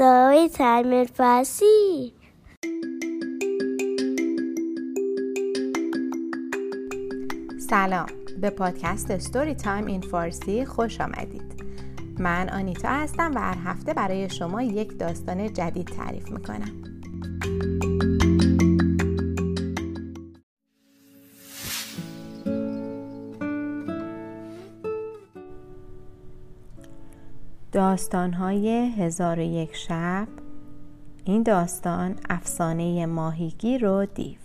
Time فارسی سلام. به پادکست ستوری تایم این فارسی خوش آمدید. من آنیتا هستم و هر هفته برای شما یک داستان جدید تعریف می‌کنم. داستانهای هزار و یک شب. این داستان افسانه ماهیگیر و دیو.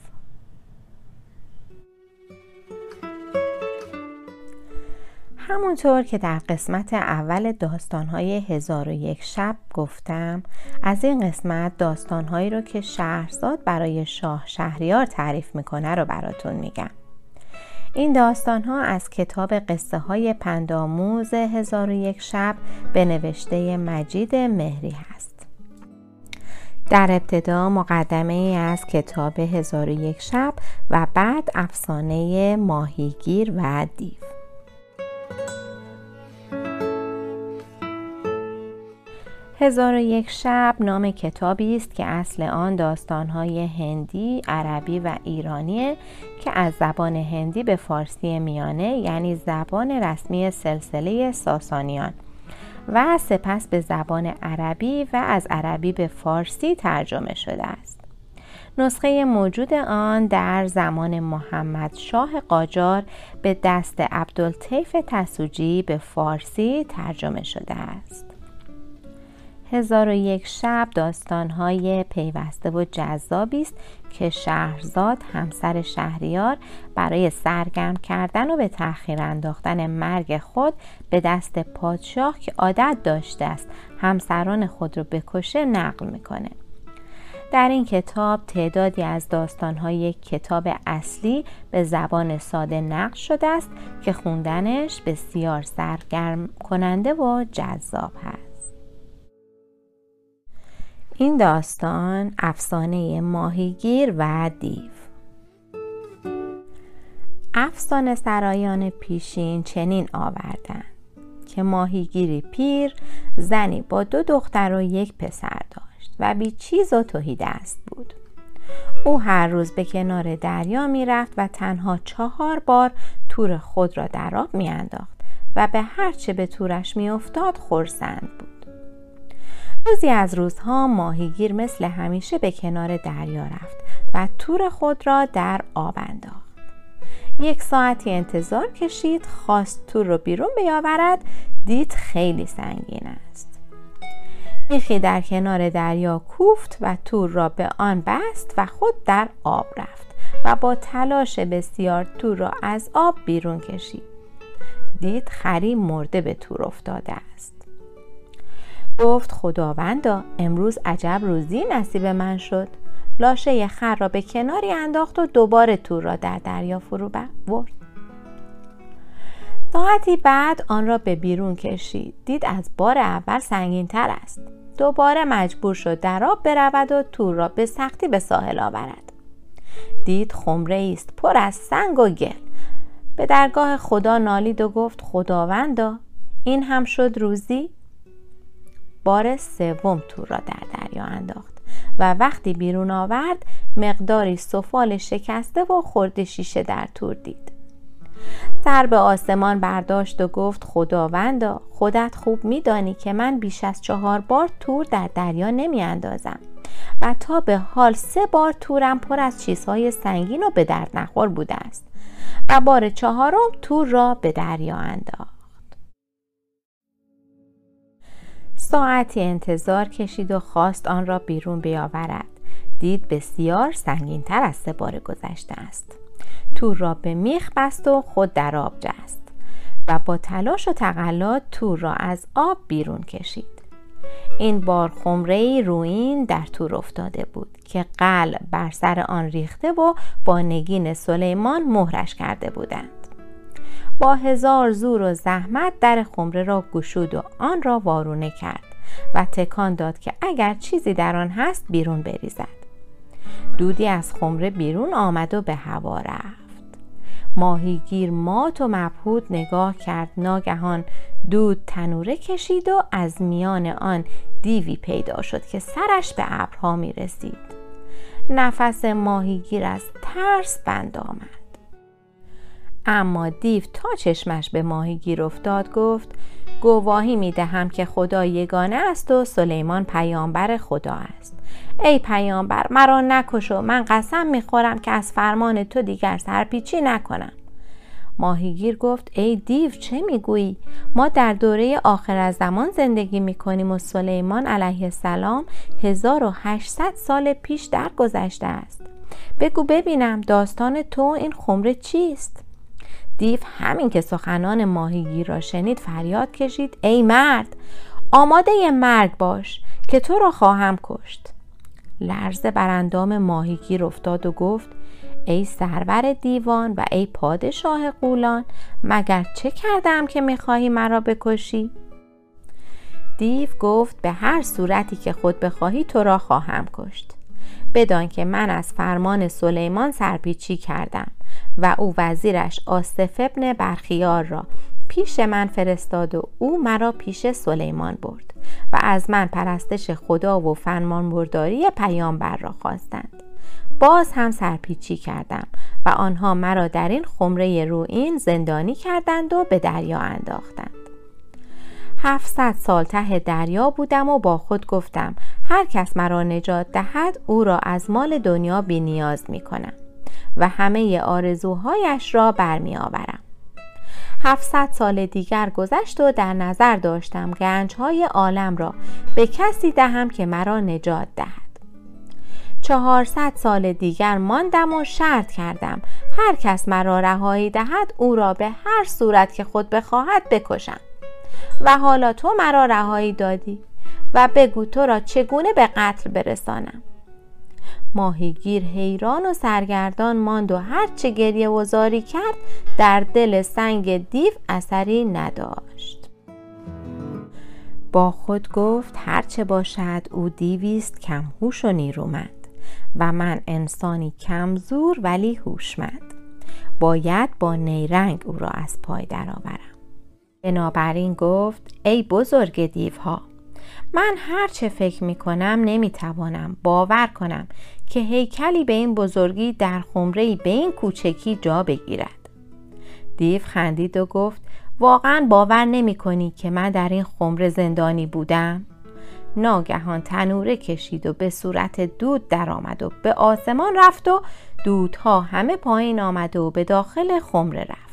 همونطور که در قسمت اول داستانهای هزار و یک شب گفتم از این قسمت داستانهایی رو که شهرزاد برای شاه شهریار تعریف می‌کنه رو براتون میگم. این داستان ها از کتاب قصه های پنداموز هزار و یک شب به نوشته مجید مهری هست. در ابتدا مقدمه ای از کتاب هزار و یک شب و بعد افسانه ماهیگیر و دیو. هزار و یک شب نام کتابی است که اصل آن داستانهای هندی، عربی و ایرانیه که از زبان هندی به فارسی میانه یعنی زبان رسمی سلسله ساسانیان و سپس به زبان عربی و از عربی به فارسی ترجمه شده است. نسخه موجود آن در زمان محمد شاه قاجار به دست عبدالطیف تسوجی به فارسی ترجمه شده است. هزار و یک شب داستانهای پیوسته و جذابی است که شهرزاد همسر شهریار برای سرگرم کردن و به تأخیر انداختن مرگ خود به دست پادشاه که عادت داشته است همسران خود را بکشه نقل می‌کنه. در این کتاب تعدادی از داستانهای کتاب اصلی به زبان ساده نقل شده است که خوندنش بسیار سرگرم کننده و جذاب هست. این داستان افسانه ماهیگیر و دیو. افسانه سرایان پیشین چنین آوردن که ماهیگیری پیر زنی با دو دختر و یک پسر داشت و بی چیز و توهی دست بود. او هر روز به کنار دریا می‌رفت و تنها چهار بار تور خود را در آب میانداخت و به هرچه به تورش میافتاد خورسند بود روزی از روزها ماهیگیر مثل همیشه به کنار دریا رفت و تور خود را در آب انداخت. یک ساعتی انتظار کشید خواست تور رو بیرون بیاورد دید خیلی سنگین است. میخی در کنار دریا کوفت و تور را به آن بست و خود در آب رفت و با تلاش بسیار تور را از آب بیرون کشید. دید خری مرده به تور افتاده است. گفت خداوندا امروز عجب روزی نصیب من شد. لاشه خر را به کناری انداخت و دوباره تور را در دریا فرو برد. ساعتی بعد آن را به بیرون کشید. دید از بار اول سنگین تر است. دوباره مجبور شد در آب برود و تور را به سختی به ساحل آورد. دید خمره است پر از سنگ و گل. به درگاه خدا نالید و گفت خداوندا این هم شد روزی؟ بار سوم تور را در دریا انداخت و وقتی بیرون آورد مقداری سفال شکسته و خورده شیشه در تور دید. سر به آسمان برداشت و گفت خداوندا خودت خوب میدانی که من بیش از چهار بار تور در دریا نمی اندازم و تا به حال سه بار تورم پر از چیزهای سنگین و به درد نخور بوده است و بار چهارم تور را به دریا انداخت. ساعتی انتظار کشید و خواست آن را بیرون بیاورد. دید بسیار سنگین تر از سه بار گذشته است. تور را به میخ بست و خود در آب جست و با تلاش و تقلا تور را از آب بیرون کشید. این بار خمره روین در تور افتاده بود که قل بر سر آن ریخته و با نگین سلیمان مهرش کرده بودند. با هزار زور و زحمت در خمره را گشود و آن را وارونه کرد و تکان داد که اگر چیزی در آن هست بیرون بریزد. دودی از خمره بیرون آمد و به هوا رفت. ماهیگیر مات و مبهود نگاه کرد. ناگهان دود تنوره کشید و از میان آن دیوی پیدا شد که سرش به ابرها می رسید نفس ماهیگیر از ترس بند آمد. اما دیو تا چشمش به ماهیگیر افتاد گفت گواهی می دهم که خدا یگانه است و سلیمان پیامبر خدا است. ای پیامبر مرا نکش و من قسم می‌خورم که از فرمان تو دیگر سرپیچی نکنم. ماهیگیر گفت ای دیو چه می‌گویی؟ ما در دوره آخر از زمان زندگی می‌کنیم و سلیمان علیه السلام 1800 سال پیش درگذشته است. بگو ببینم داستان تو این خمره چیست؟ دیو همین که سخنان ماهیگیر را شنید فریاد کشید ای مرد آماده مرگ باش که تو را خواهم کشت. لرزه بر اندام ماهیگیر افتاد و گفت ای سرور دیوان و ای پادشاه قولان مگر چه کردم که می‌خواهی مرا بکشی؟ دیو گفت به هر صورتی که خود بخواهی تو را خواهم کشت. بدان که من از فرمان سلیمان سرپیچی کردم. و او وزیرش آصف ابن برخیار را پیش من فرستاد و او مرا پیش سلیمان برد و از من پرستش خدا و فرمان برداری پیامبر را خواستند. باز هم سرپیچی کردم و آنها مرا در این خمره روئین زندانی کردند و به دریا انداختند. هفتصد سال ته دریا بودم و با خود گفتم هر کس مرا نجات دهد او را از مال دنیا بی نیاز می کنم. و همه آرزوهایش را برمی آورم. هفتصد سال دیگر گذشت و در نظر داشتم گنجهای عالم را به کسی دهم که مرا نجات دهد. چهارصد سال دیگر ماندم و شرط کردم هر کس مرا رهایی دهد او را به هر صورت که خود بخواهد بکشم و حالا تو مرا رهایی دادی و بگو تو را چگونه به قتل برسانم ماهیگیر حیران و سرگردان ماند و هرچه گریه و زاری کرد در دل سنگ دیو اثری نداشت. با خود گفت هرچه باشد او دیویست کمهوش و نیرومند و من انسانی کمزور ولی هوشمند. باید با نیرنگ او را از پای درآورم. بنابراین گفت ای بزرگ دیوها من هر چه فکر می کنم نمی توانم باور کنم که هیکلی به این بزرگی در خمره به این کوچکی جا بگیرد. دیو خندید و گفت واقعا باور نمی کنی که من در این خمره زندانی بودم؟ ناگهان تنوره کشید و به صورت دود درآمد و به آسمان رفت و دودها همه پایین آمد و به داخل خمره رفت.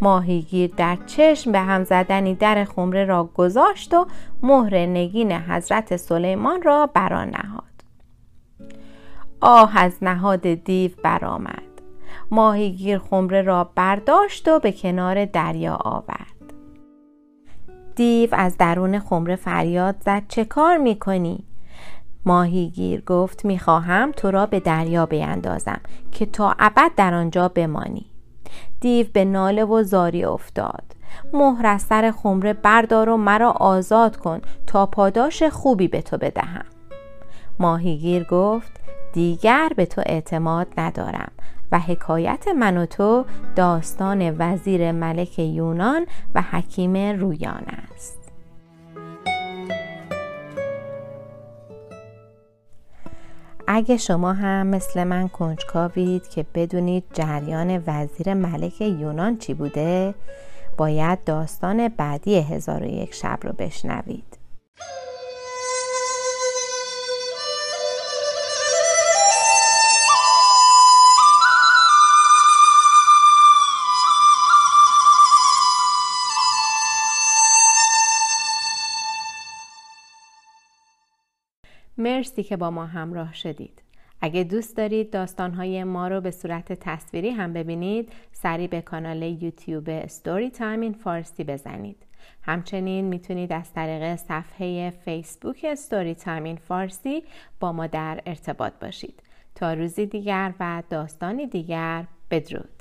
ماهیگیر در چشم به هم زدنی در خمره را گذاشت و مهر نگین حضرت سلیمان را بران نهاد. آه از نهاد دیو برآمد. ماهیگیر خمره را برداشت و به کنار دریا آورد. دیو از درون خمره فریاد زد چه کار می‌کنی؟ ماهیگیر گفت می‌خواهم تو را به دریا بیندازم که تا ابد در آنجا بمانی. دیو به ناله و زاری افتاد. مهر از سر خمره بردار و مرا آزاد کن تا پاداش خوبی به تو بدهم. ماهیگیر گفت دیگر به تو اعتماد ندارم و حکایت من و تو داستان وزیر ملک یونان و حکیم رویان است. اگه شما هم مثل من کنجکاوید که بدونید جریان وزیر ملک یونان چی بوده باید داستان بعدی هزار شب رو بشنوید. مرسی که با ما همراه شدید. اگه دوست دارید داستانهای ما رو به صورت تصویری هم ببینید سری به کانال یوتیوب Story Time in Farsi بزنید. همچنین می‌تونید از طریق صفحه فیسبوک Story Time in Farsi با ما در ارتباط باشید. تا روزی دیگر و داستانی دیگر بدرود.